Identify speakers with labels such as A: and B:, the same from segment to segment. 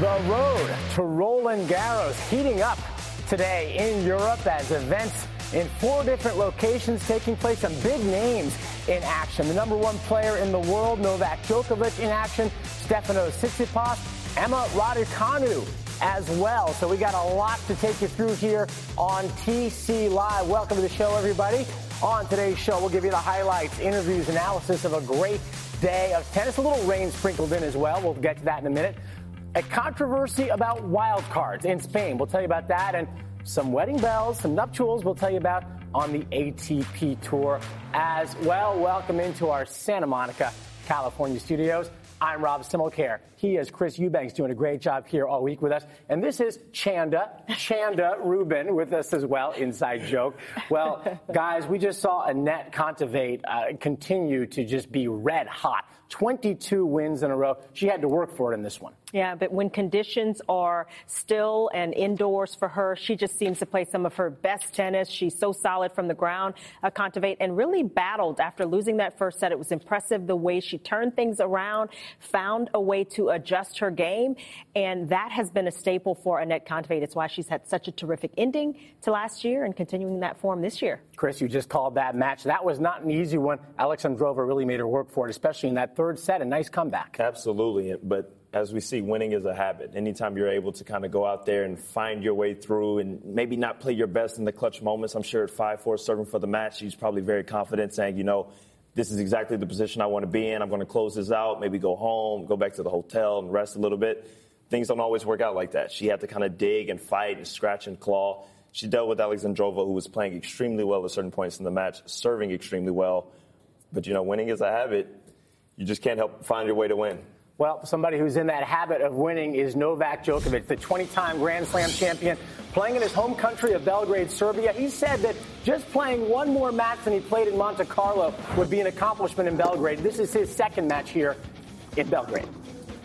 A: The road to Roland Garros heating up today in Europe as events in four different locations taking place. Some big names in action. The number one player in the world, Novak Djokovic, in action. Stefano Tsitsipas, Emma Raducanu as well. So we got a lot to take you through here on TC Live. Welcome to the show, everybody. On today's show, we'll give you the highlights, interviews, analysis of a great day of tennis. A little rain sprinkled in as well. We'll get to that in a minute. A controversy about wild cards in Spain. We'll tell you about that and some wedding bells, some nuptials we'll tell you about on the ATP Tour as well. Welcome into our Santa Monica, California studios. I'm Rob Simmelkjaer. He is Chris Eubanks doing a great job here all week with us. And this is Chanda, Chanda Rubin with us as well, inside joke. Well, guys, we just saw Anett Kontaveit uh, continue to just be red hot. 22 wins in a row. She had to work for it in this one.
B: Yeah, but when conditions are still and indoors for her, she just seems to play some of her best tennis. She's so solid from the ground, uh, Kontaveit, and really battled after losing that first set. It was impressive the way she turned things around, found a way to adjust her game, and that has been a staple for Anett Kontaveit. It's why she's had such a terrific ending to last year and continuing that form this year.
A: Chris, you just called that match. That was not an easy one. Alexandrova really made her work for it, especially in that third set. A nice comeback.
C: Absolutely, but as we see, winning is a habit. Anytime you're able to kind of go out there and find your way through and maybe not play your best in the clutch moments, I'm sure at 5 4 serving for the match, she's probably very confident saying, you know, this is exactly the position I want to be in. I'm going to close this out, maybe go home, go back to the hotel and rest a little bit. Things don't always work out like that. She had to kind of dig and fight and scratch and claw. She dealt with Alexandrova, who was playing extremely well at certain points in the match, serving extremely well. But, you know, winning is a habit. You just can't help find your way to win.
A: Well, somebody who's in that habit of winning is Novak Djokovic, the 20-time Grand Slam champion, playing in his home country of Belgrade, Serbia. He said that just playing one more match than he played in Monte Carlo would be an accomplishment in Belgrade. This is his second match here in Belgrade.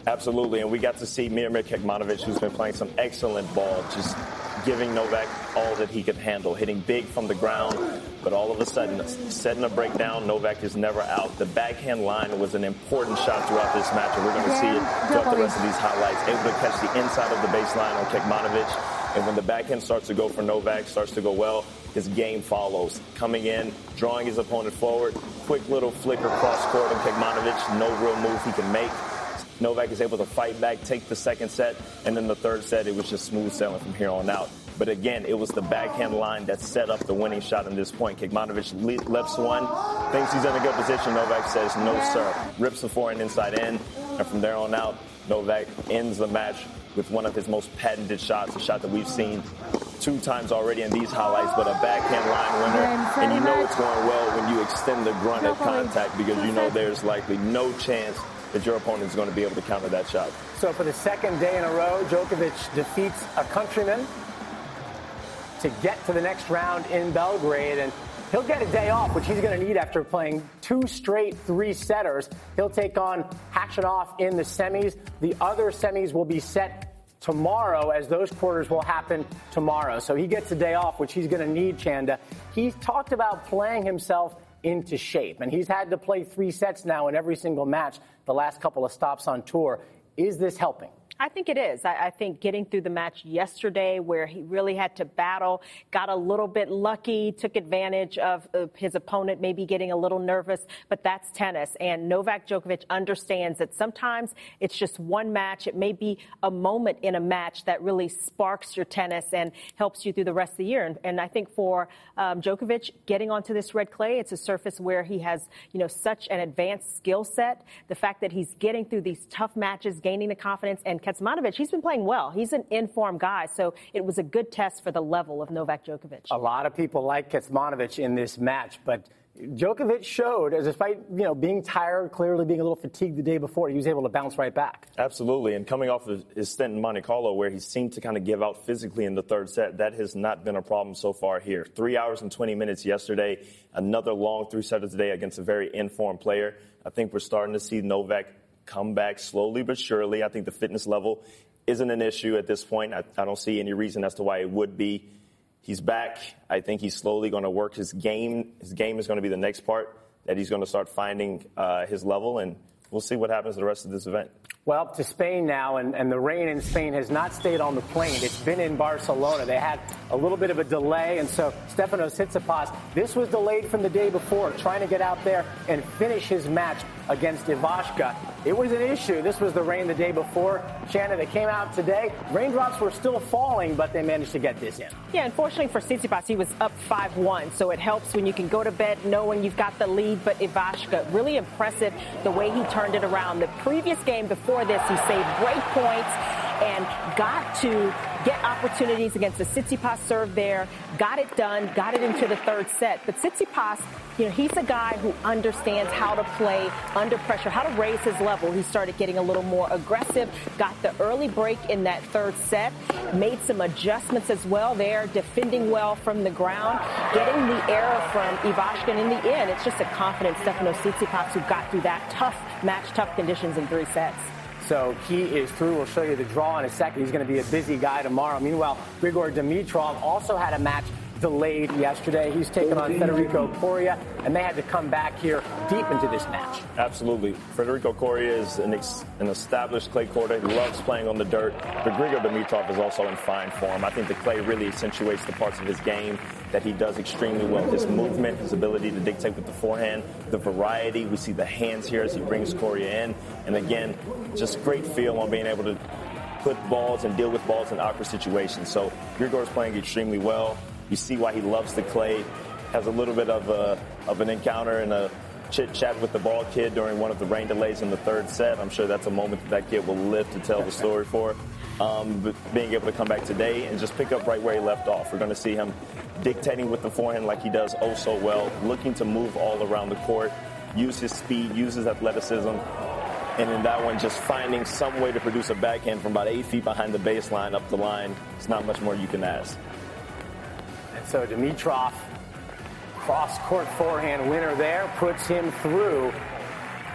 C: Absolutely, and we got to see Miomir Kecmanovic, who's been playing some excellent ball, just giving Novak all that he could handle, hitting big from the ground. But all of a sudden, setting a breakdown, Novak is never out. The backhand line was an important shot throughout this match, and we're going to see it throughout the rest of these highlights. Able to catch the inside of the baseline on Kecmanovic. And when the backhand starts to go for Novak, starts to go well, his game follows. Coming in, drawing his opponent forward, quick little flicker cross court on Kecmanovic, no real move he can make. Novak is able to fight back, take the second set, and then the third set, it was just smooth sailing from here on out. But again, it was the backhand line that set up the winning shot in this point. Kecmanovic lifts one, thinks he's in a good position. Novak says, no, sir. Rips the forehand inside in. And from there on out, Novak ends the match with one of his most patented shots, a shot that we've seen two times already in these highlights, but a backhand line winner. And you know it's going well when you extend the grunt at contact because you know there's likely no chance that your opponent is going to be able to counter that shot.
A: So for the second day in a row, Djokovic defeats a countryman to get to the next round in Belgrade. And he'll get a day off, which he's going to need after playing two straight three setters. He'll take on Khachanov in the semis. The other semis will be set tomorrow as those quarters will happen tomorrow. So he gets a day off, which he's going to need, Chanda. He's talked about playing himself into shape, and he's had to play three sets now in every single match the last couple of stops on tour. Is this helping?
B: I think it is. I, I, think getting through the match yesterday, where he really had to battle, got a little bit lucky, took advantage of, of his opponent maybe getting a little nervous, but that's tennis. And Novak Djokovic understands that sometimes it's just one match. It may be a moment in a match that really sparks your tennis and helps you through the rest of the year. And, and I think for um, Djokovic, getting onto this red clay, it's a surface where he has, you know, such an advanced skill set. The fact that he's getting through these tough matches, gaining the confidence, and Kecmanovic, he's been playing well. He's an informed guy, so it was a good test for the level of Novak Djokovic.
A: A lot of people like Kecmanovic in this match, but Djokovic showed, despite you know being tired, clearly being a little fatigued the day before, he was able to bounce right back.
C: Absolutely, and coming off of his stint in Monte Carlo, where he seemed to kind of give out physically in the third set, that has not been a problem so far here. Three hours and 20 minutes yesterday, another long three setters today against a very informed player. I think we're starting to see Novak come back slowly but surely. I think the fitness level isn't an issue at this point. I, I don't see any reason as to why it would be. He's back. I think he's slowly going to work his game. His game is going to be the next part that he's going to start finding uh, his level, and we'll see what happens to the rest of this event.
A: Well, to Spain now, and, and the rain in Spain has not stayed on the plane. It's been in Barcelona. They had a little bit of a delay, and so Stefanos Tsitsipas, this was delayed from the day before, trying to get out there and finish his match against Ivashka. It was an issue. This was the rain the day before. Shannon, it came out today. Raindrops were still falling, but they managed to get this in.
B: Yeah, unfortunately for Tsitsipas, he was up 5-1, so it helps when you can go to bed knowing you've got the lead. But Ivashka, really impressive the way he turned it around. The previous game before this, he saved great points and got to get opportunities against the Tsitsipas serve there, got it done, got it into the third set. But Tsitsipas, you know, he's a guy who understands how to play under pressure, how to raise his level. He started getting a little more aggressive, got the early break in that third set, made some adjustments as well there, defending well from the ground, getting the error from Ivashka. And in the end, it's just a confident Stefanos Tsitsipas who got through that tough match, tough conditions in three sets.
A: So he is through. We'll show you the draw in a second. He's going to be a busy guy tomorrow. Meanwhile, Grigor Dimitrov also had a match delayed yesterday. He's taken on Federico Coria, and they had to come back here deep into this match.
C: Absolutely. Federico Coria is an, ex- an established clay courter. He loves playing on the dirt. Grigor Dimitrov is also in fine form. I think the clay really accentuates the parts of his game that he does extremely well. His movement, his ability to dictate with the forehand, the variety. We see the hands here as he brings Coria in. And again, just great feel on being able to put balls and deal with balls in awkward situations. So Grigor is playing extremely well. You see why he loves the clay. Has a little bit of a of an encounter and a chit chat with the ball kid during one of the rain delays in the third set. I'm sure that's a moment that that kid will live to tell the story for. Um, but being able to come back today and just pick up right where he left off. We're going to see him dictating with the forehand like he does oh so well, looking to move all around the court, use his speed, use his athleticism, and in that one, just finding some way to produce a backhand from about eight feet behind the baseline up the line. It's not much more you can ask.
A: So Dimitrov, cross court forehand winner there, puts him through.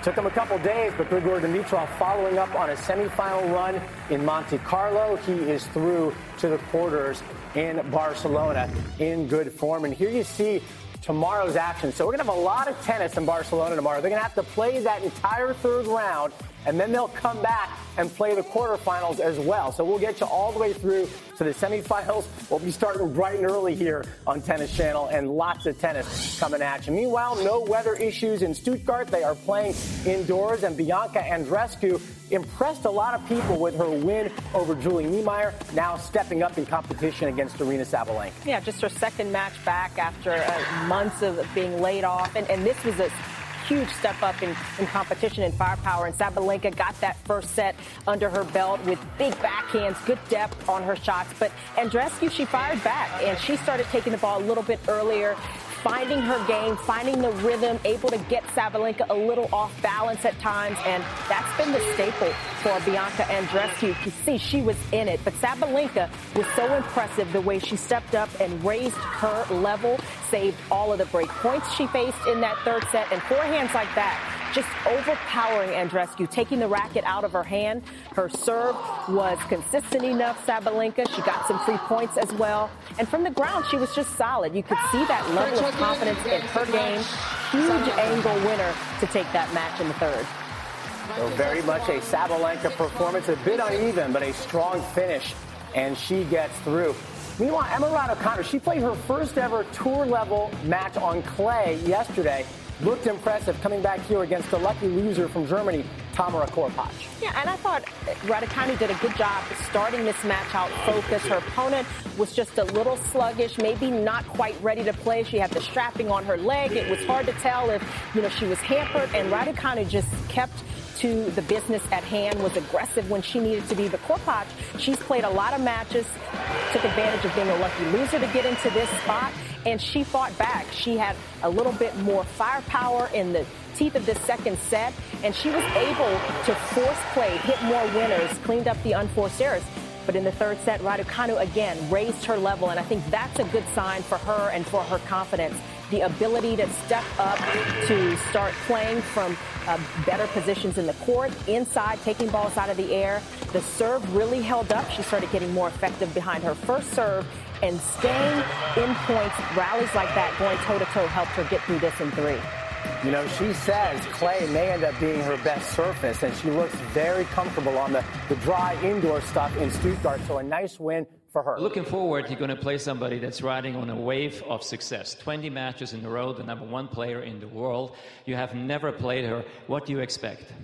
A: Took him a couple days, but Grigor Dimitrov following up on a semifinal run in Monte Carlo. He is through to the quarters in Barcelona in good form. And here you see tomorrow's action. So we're going to have a lot of tennis in Barcelona tomorrow. They're going to have to play that entire third round, and then they'll come back and play the quarterfinals as well. So we'll get you all the way through to the semifinals. We'll be starting bright and early here on Tennis Channel, and lots of tennis coming at you. Meanwhile, no weather issues in Stuttgart. They are playing indoors, and Bianca Andreescu impressed a lot of people with her win over Julie Niemeier, now stepping up in competition against Aryna Sabalenka.
B: Yeah, just her second match back after uh, months of being laid off. And, and this was a huge step up in, in competition and firepower. And Sabalenka got that first set under her belt with big backhands, good depth on her shots. But Andreescu, she fired back and she started taking the ball a little bit earlier finding her game, finding the rhythm, able to get Sabalenka a little off balance at times, and that's been the staple for Bianca Andreescu. You see, she was in it, but Sabalenka was so impressive the way she stepped up and raised her level, saved all of the break points she faced in that third set, and forehands like that just overpowering Andreescu, taking the racket out of her hand. Her serve was consistent enough, Sabalenka. She got some free points as well. And from the ground, she was just solid. You could see that level of confidence in her game. Huge angle winner to take that match in the third.
A: So very much a Sabalenka performance, a bit uneven, but a strong finish, and she gets through. Meanwhile, Emma Raducanu, she played her first ever tour level match on clay yesterday looked impressive coming back here against the lucky loser from Germany, Tamara Korpatsch.
B: Yeah, and I thought Raducanu did a good job starting this match out oh, focused. Her opponent was just a little sluggish, maybe not quite ready to play. She had the strapping on her leg. It was hard to tell if, you know, she was hampered, and Raducanu just kept to the business at hand, was aggressive when she needed to be. The Korpatsch, she's played a lot of matches, took advantage of being a lucky loser to get into this spot, and she fought back. She had a little bit more firepower in the teeth of this second set, and she was able to force play, hit more winners, cleaned up the unforced errors. But in the third set, Raducanu again raised her level, and I think that's a good sign for her and for her confidence. The ability to step up, to start playing from uh, better positions in the court, inside, taking balls out of the air. The serve really held up. She started getting more effective behind her first serve, and staying in points, rallies like that, going toe to toe, helped her get through this in three.
A: You know, she says clay may end up being her best surface, and she looks very comfortable on the, the dry indoor stuff in Stuttgart. So a nice win for her.
D: Looking forward, you're going to play somebody that's riding on a wave of success. 20 matches in a row, the number one player in the world. You have never played her. What do you expect?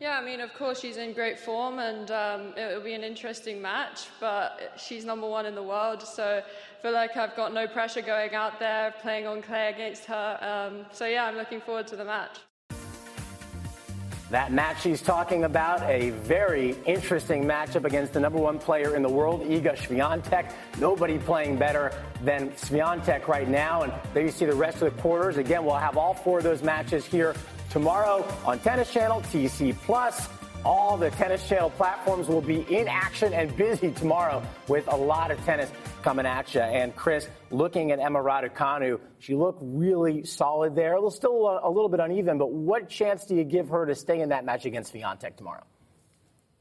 E: Yeah, I mean, of course, she's in great form and um, it will be an interesting match, but she's number one in the world, so I feel like I've got no pressure going out there playing on clay against her. Um, so, yeah, I'm looking forward to the match.
A: That match she's talking about, a very interesting matchup against the number one player in the world, Iga Swiatek. Nobody playing better than Swiatek right now. And there you see the rest of the quarters. Again, we'll have all four of those matches here tomorrow on Tennis Channel, TC Plus. All the Tennis Channel platforms will be in action and busy tomorrow with a lot of tennis coming at you. And Chris, looking at Emma Raducanu, she looked really solid there. Still a, little bit uneven, but what chance do you give her to stay in that match against Swiatek tomorrow?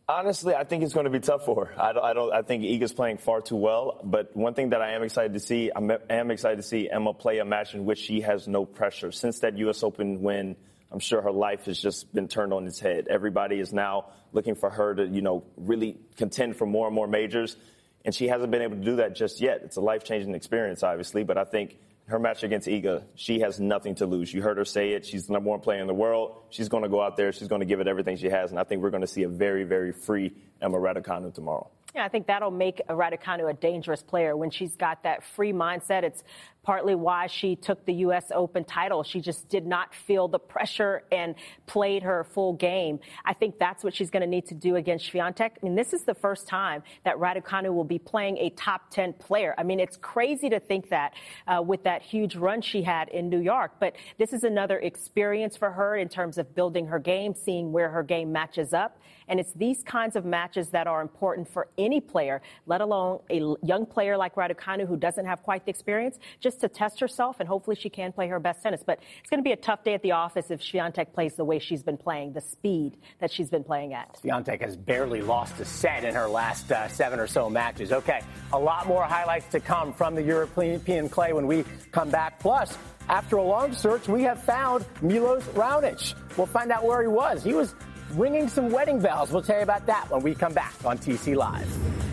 C: Honestly, I think it's going to be tough for her. I don't. I, don't, I think Iga's playing far too well. But one thing that I am excited to see, I am excited to see Emma play a match in which she has no pressure. Since that U.S. Open win I'm sure her life has just been turned on its head. Everybody is now looking for her to, you know, really contend for more and more majors. And she hasn't been able to do that just yet. It's a life changing experience, obviously, but I think her match against Iga, she has nothing to lose. You heard her say it. She's the number one player in the world. She's going to go out there. She's going to give it everything she has. And I think we're going to see a very, very free Emma Raducanu tomorrow.
B: Yeah, I think that'll make Raducanu a dangerous player when she's got that free mindset. It's partly why she took the U.S. Open title. She just did not feel the pressure and played her full game. I think that's what she's going to need to do against Swiatek. I mean, this is the first time that Raducanu will be playing a top 10 player. I mean, it's crazy to think that uh, with that huge run she had in New York, but this is another experience for her in terms of building her game, seeing where her game matches up. And it's these kinds of matches that are important for any player, let alone a young player like Raducanu who doesn't have quite the experience, just to test herself and hopefully she can play her best tennis. But it's going to be a tough day at the office if Swiatek plays the way she's been playing, the speed that she's been playing at.
A: Swiatek has barely lost a set in her last uh, seven or so matches. Okay, a lot more highlights to come from the European clay when we come back. Plus, after a long search, we have found Milos Raonic. We'll find out where he was. He was ringing some wedding bells. We'll tell you about that when we come back on TC Live.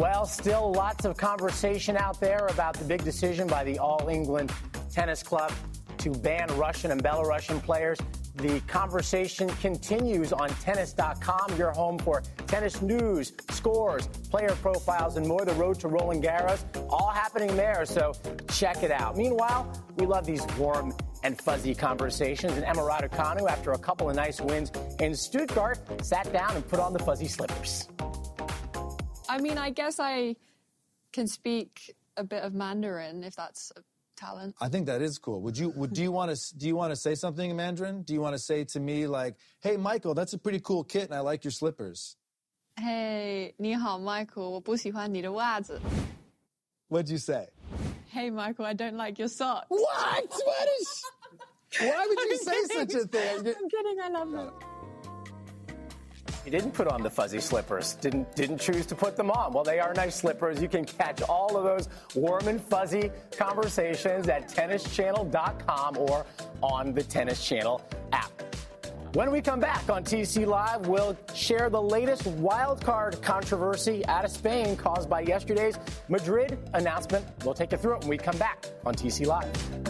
A: Well, still lots of conversation out there about the big decision by the All England Tennis Club to ban Russian and Belarusian players. The conversation continues on tennis.com, your home for tennis news, scores, player profiles, and more. The road to Roland Garros, all happening there, so check it out. Meanwhile, we love these warm and fuzzy conversations. And Emma Raducanu, after a couple of nice wins in Stuttgart, sat down and put on the fuzzy slippers.
F: I mean, I guess I can speak a bit of Mandarin if that's a talent.
G: I think that is cool. Would you would do you want to do you want to say something in Mandarin? Do you want to say to me like, "Hey Michael, that's a pretty cool kit and I like your slippers."
F: Hey, 你好 Michael, 我不喜欢你的袜子.
G: What'd you say?
F: Hey Michael, I don't like your socks.
G: What? What is Why would you say such a thing?
F: I'm kidding, I love them.
A: He didn't put on the fuzzy slippers. Didn't didn't choose to put them on. Well, they are nice slippers. You can catch all of those warm and fuzzy conversations at tennischannel.com or on the Tennis Channel app. When we come back on TC Live, we'll share the latest wildcard controversy out of Spain caused by yesterday's Madrid announcement. We'll take you through it when we come back on TC Live.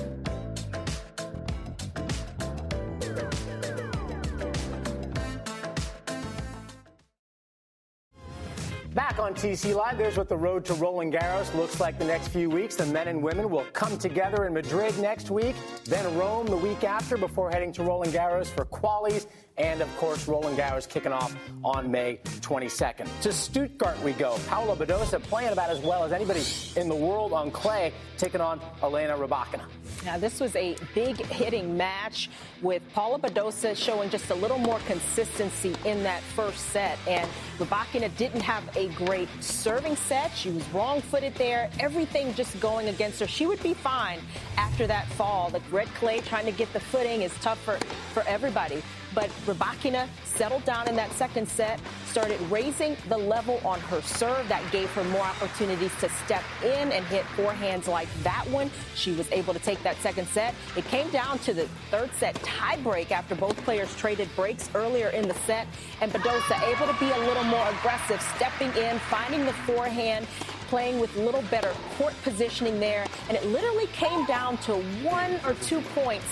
A: On TC Live, there's what the road to Roland Garros looks like the next few weeks. The men and women will come together in Madrid next week, then Rome the week after before heading to Roland Garros for qualies and of course Roland Garros kicking off on May 22nd. To Stuttgart we go. Paula Badosa playing about as well as anybody in the world on clay, taking on Elena Rybakina.
B: Now, this was a big hitting match with Paula Badosa showing just a little more consistency in that first set. And Rybakina didn't have a great serving set. She was wrong footed there. Everything just going against her. She would be fine after that fall. The red clay trying to get the footing is tough for, for everybody. But Rybakina settled down in that second set, started raising the level on her serve. That gave her more opportunities to step in and hit forehands like that one. She was able to take that second set. It came down to the third set tiebreak after both players traded breaks earlier in the set. And Badosa able to be a little more aggressive, stepping in, finding the forehand, playing with a little better court positioning there. And it literally came down to one or two points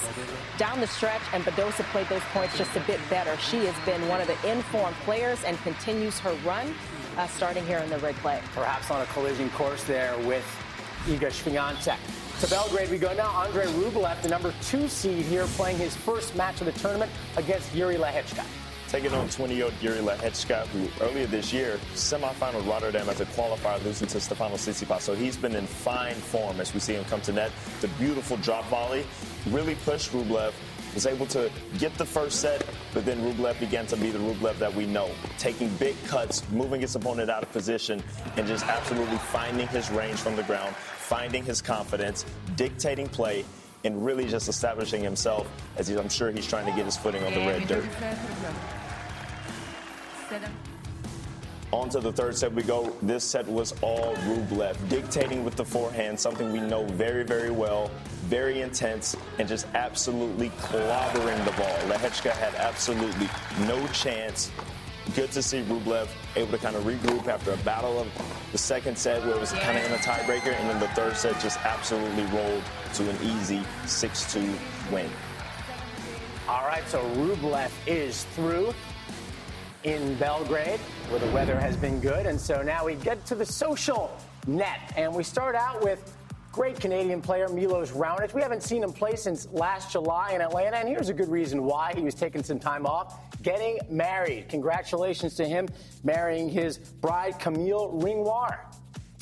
B: down the stretch, and Badosa played those points just a bit better. She has been one of the informed players and continues her run uh, starting here in the red clay.
A: Perhaps on a collision course there with Iga Swiatek. To Belgrade we go now. Andre Rublev, the number two seed here, playing his first match of the tournament against Yuri Lehecka
C: taking on 20-year-old Yuri Lehecka, who earlier this year, semifinal Rotterdam as a qualifier, losing to Stefano Tsitsipas. So he's been in fine form as we see him come to net. The beautiful drop volley really pushed Rublev. Was able to get the first set, but then Rublev began to be the Rublev that we know, taking big cuts, moving his opponent out of position, and just absolutely finding his range from the ground, finding his confidence, dictating play, and really just establishing himself as I'm sure he's trying to get his footing on the red dirt. On to the third set we go. This set was all Rublev, dictating with the forehand, something we know very, very well, very intense, and just absolutely clobbering the ball. Lehecka had absolutely no chance. Good to see Rublev able to kind of regroup after a battle of the second set where it was kind of in a tiebreaker, and then the third set just absolutely rolled to an easy 6-2 win.
A: All right, so Rublev is through in Belgrade, where the weather has been good. And so now we get to the social net. And we start out with great Canadian player Milos Raonic. We haven't seen him play since last July in Atlanta. And here's a good reason why he was taking some time off getting married. Congratulations to him marrying his bride, Camille Ringoir.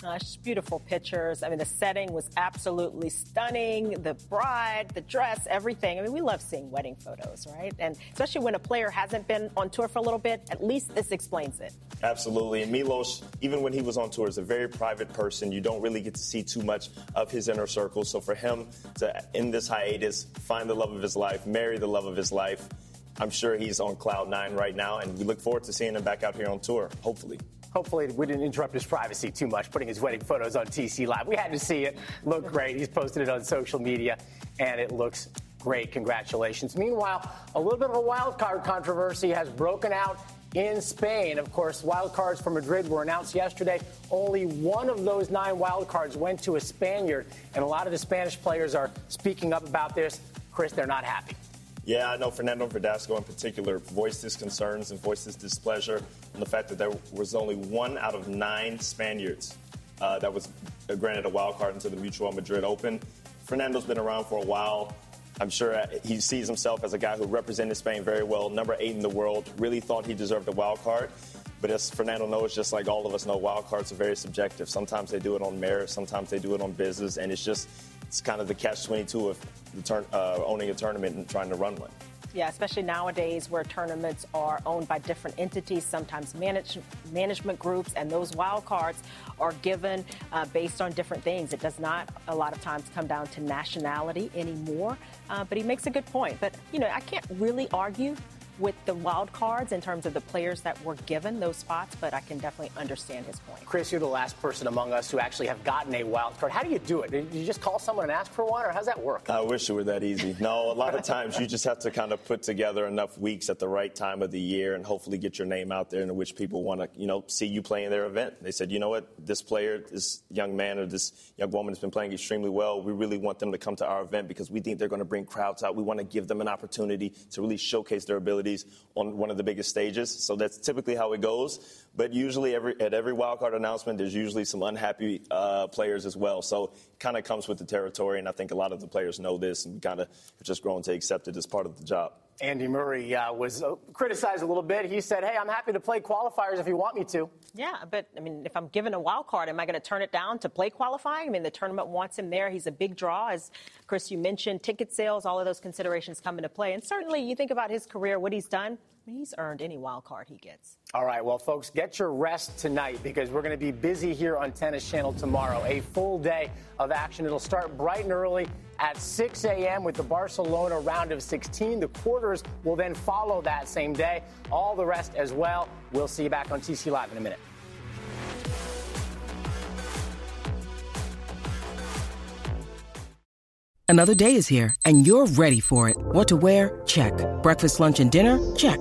B: Uh, just beautiful pictures. I mean, the setting was absolutely stunning. The bride, the dress, everything. I mean, we love seeing wedding photos, right? And especially when a player hasn't been on tour for a little bit, at least this explains it.
C: Absolutely. And Milos, even when he was on tour, is a very private person. You don't really get to see too much of his inner circle. So for him to, in this hiatus, find the love of his life, marry the love of his life, I'm sure he's on cloud nine right now. And we look forward to seeing him back out here on tour, hopefully.
A: Hopefully, we didn't interrupt his privacy too much, putting his wedding photos on TC Live. We had to see it. Looked great. He's posted it on social media, and it looks great. Congratulations. Meanwhile, a little bit of a wild card controversy has broken out in Spain. Of course, wild cards for Madrid were announced yesterday. Only one of those nine wild cards went to a Spaniard, and a lot of the Spanish players are speaking up about this. Chris, they're not happy.
C: Yeah, I know Fernando Verdasco in particular voiced his concerns and voiced his displeasure on the fact that there was only one out of nine Spaniards uh, that was granted a wild card into the Mutua Madrid Open. Fernando's been around for a while. I'm sure he sees himself as a guy who represented Spain very well, number eight in the world, really thought he deserved a wild card. But as Fernando knows, just like all of us know, wild cards are very subjective. Sometimes they do it on merit, sometimes they do it on business, and it's just it's kind of the catch-22 of the turn, uh, owning a tournament and trying to run one.
B: Yeah, especially nowadays where tournaments are owned by different entities, sometimes manage, management groups, and those wild cards are given uh, based on different things. It does not a lot of times come down to nationality anymore. Uh, but he makes a good point. But, you know, I can't really argue with the wild cards in terms of the players that were given those spots, but I can definitely understand his point.
A: Chris, you're the last person among us who actually have gotten a wild card. How do you do it? Do you just call someone and ask for one, or how's that work?
C: I wish it were that easy. No, a lot of times you just have to kind of put together enough weeks at the right time of the year and hopefully get your name out there in which people want to, you know, see you play in their event. They said, you know what, this player, this young man or this young woman has been playing extremely well. We really want them to come to our event because we think they're going to bring crowds out. We want to give them an opportunity to really showcase their abilities on one of the biggest stages. So that's typically how it goes. But usually, every, at every wildcard announcement, there's usually some unhappy uh, players as well. So it kind of comes with the territory, and I think a lot of the players know this and kind of just grown to accept it as part of the job.
A: Andy Murray uh, was uh, criticized a little bit. He said, "Hey, I'm happy to play qualifiers if you want me to."
B: Yeah, but I mean, if I'm given a wild card, am I going to turn it down to play qualifying? I mean, the tournament wants him there. He's a big draw, as Chris you mentioned. Ticket sales, all of those considerations come into play, and certainly you think about his career, what he's done. I mean, he's earned any wild card he gets.
A: All right, well, folks, get your rest tonight because we're going to be busy here on Tennis Channel tomorrow. A full day of action. It'll start bright and early at 6 a.m. with the Barcelona round of 16. The quarters will then follow that same day. All the rest as well. We'll see you back on TC Live in a minute.
H: Another day is here, and you're ready for it. What to wear? Check. Breakfast, lunch, and dinner? Check.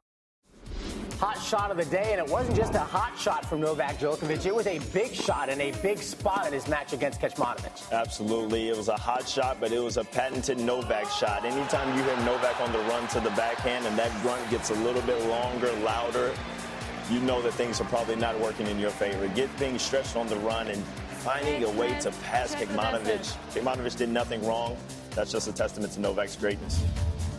A: Hot shot of the day, and it wasn't just a hot shot from Novak Djokovic. It was a big shot and a big spot in his match against Kecmanovic.
C: Absolutely. It was a hot shot, but it was a patented Novak shot. Anytime you hear Novak on the run to the backhand and that grunt gets a little bit longer, louder, you know that things are probably not working in your favor. Get things stretched on the run and finding a way to pass Kecmanovic. Kecmanovic did nothing wrong. That's just a testament to Novak's greatness.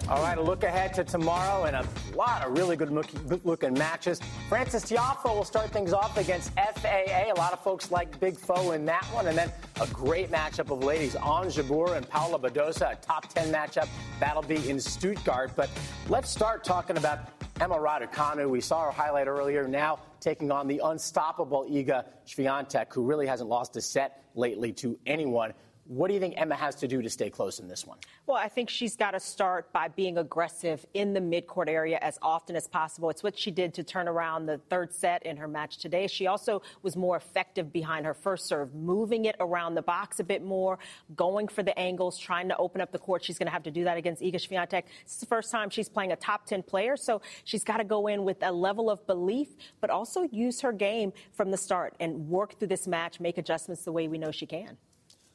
A: All right, a look ahead to tomorrow and a lot of really good, good looking matches. Francis Tiafoe will start things off against FAA. A lot of folks like Big Foe in that one. And then a great matchup of ladies. Ons Jabeur and Paula Badosa, a top 10 matchup. That'll be in Stuttgart. But let's start talking about Emma Raducanu. We saw her highlight earlier. Now taking on the unstoppable Iga Swiatek, who really hasn't lost a set lately to anyone. What do you think Emma has to do to stay close in this one?
B: Well, I think she's got to start by being aggressive in the midcourt area as often as possible. It's what she did to turn around the third set in her match today. She also was more effective behind her first serve, moving it around the box a bit more, going for the angles, trying to open up the court. She's going to have to do that against Iga Swiatek. This is the first time she's playing a top 10 player, so she's got to go in with a level of belief, but also use her game from the start and work through this match, make adjustments the way we know she can.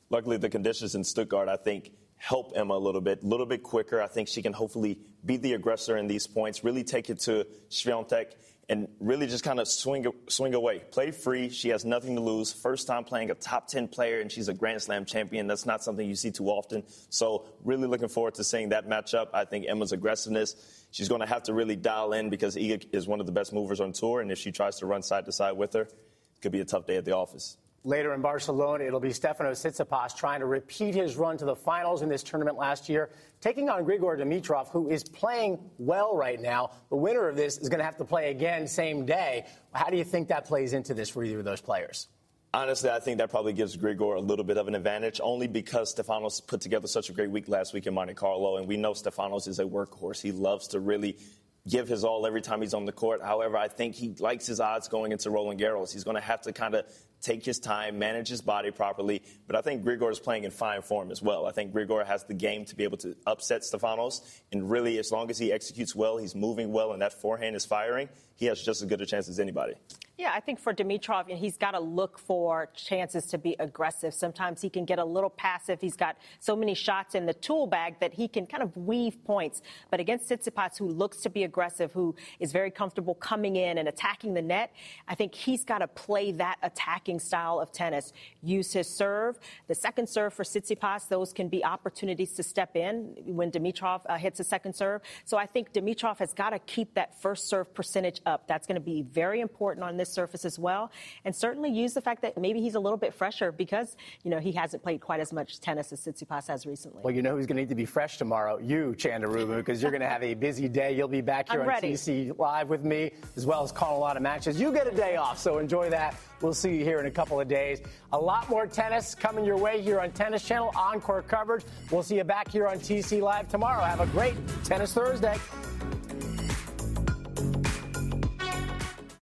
C: Luckily, the conditions in Stuttgart, I think, help Emma a little bit, a little bit quicker. I think she can hopefully be the aggressor in these points, really take it to Swiatek and really just kind of swing swing away. Play free. She has nothing to lose. First time playing a top 10 player, and she's a Grand Slam champion. That's not something you see too often. So, really looking forward to seeing that matchup. I think Emma's aggressiveness, she's going to have to really dial in because Iga is one of the best movers on tour, and if she tries to run side to side with her, it could be a tough day at the office.
A: Later in Barcelona, it'll be Stefanos Tsitsipas trying to repeat his run to the finals in this tournament last year, taking on Grigor Dimitrov, who is playing well right now. The winner of this is going to have to play again same day. How do you think that plays into this for either of those players?
C: Honestly, I think that probably gives Grigor a little bit of an advantage, only because Stefanos put together such a great week last week in Monte Carlo, and we know Stefanos is a workhorse. He loves to really give his all every time he's on the court. However, I think he likes his odds going into Roland Garros. He's going to have to kind of take his time, manage his body properly. But I think Grigor is playing in fine form as well. I think Grigor has the game to be able to upset Stefanos. And really, as long as he executes well, he's moving well, and that forehand is firing, he has just as good a chance as anybody.
B: Yeah, I think for Dimitrov, he's got to look for chances to be aggressive. Sometimes he can get a little passive. He's got so many shots in the tool bag that he can kind of weave points. But against Tsitsipas, who looks to be aggressive, who is very comfortable coming in and attacking the net, I think he's got to play that attacking style of tennis. Use his serve. The second serve for Tsitsipas, those can be opportunities to step in when Dimitrov uh, hits a second serve. So I think Dimitrov has got to keep that first serve percentage up. That's going to be very important on this his surface as well. And certainly use the fact that maybe he's a little bit fresher because, you know, he hasn't played quite as much tennis as Tsitsipas has recently.
A: Well, you know who's going to need to be fresh tomorrow? You, Chanda Rubin, because you're going to have a busy day. You'll be back here
B: I'm
A: on
B: ready.
A: TC Live with me, as well as calling a lot of matches. You get a day off, so enjoy that. We'll see you here in a couple of days. A lot more tennis coming your way here on Tennis Channel, Encore coverage. We'll see you back here on TC Live tomorrow. Have a great Tennis Thursday.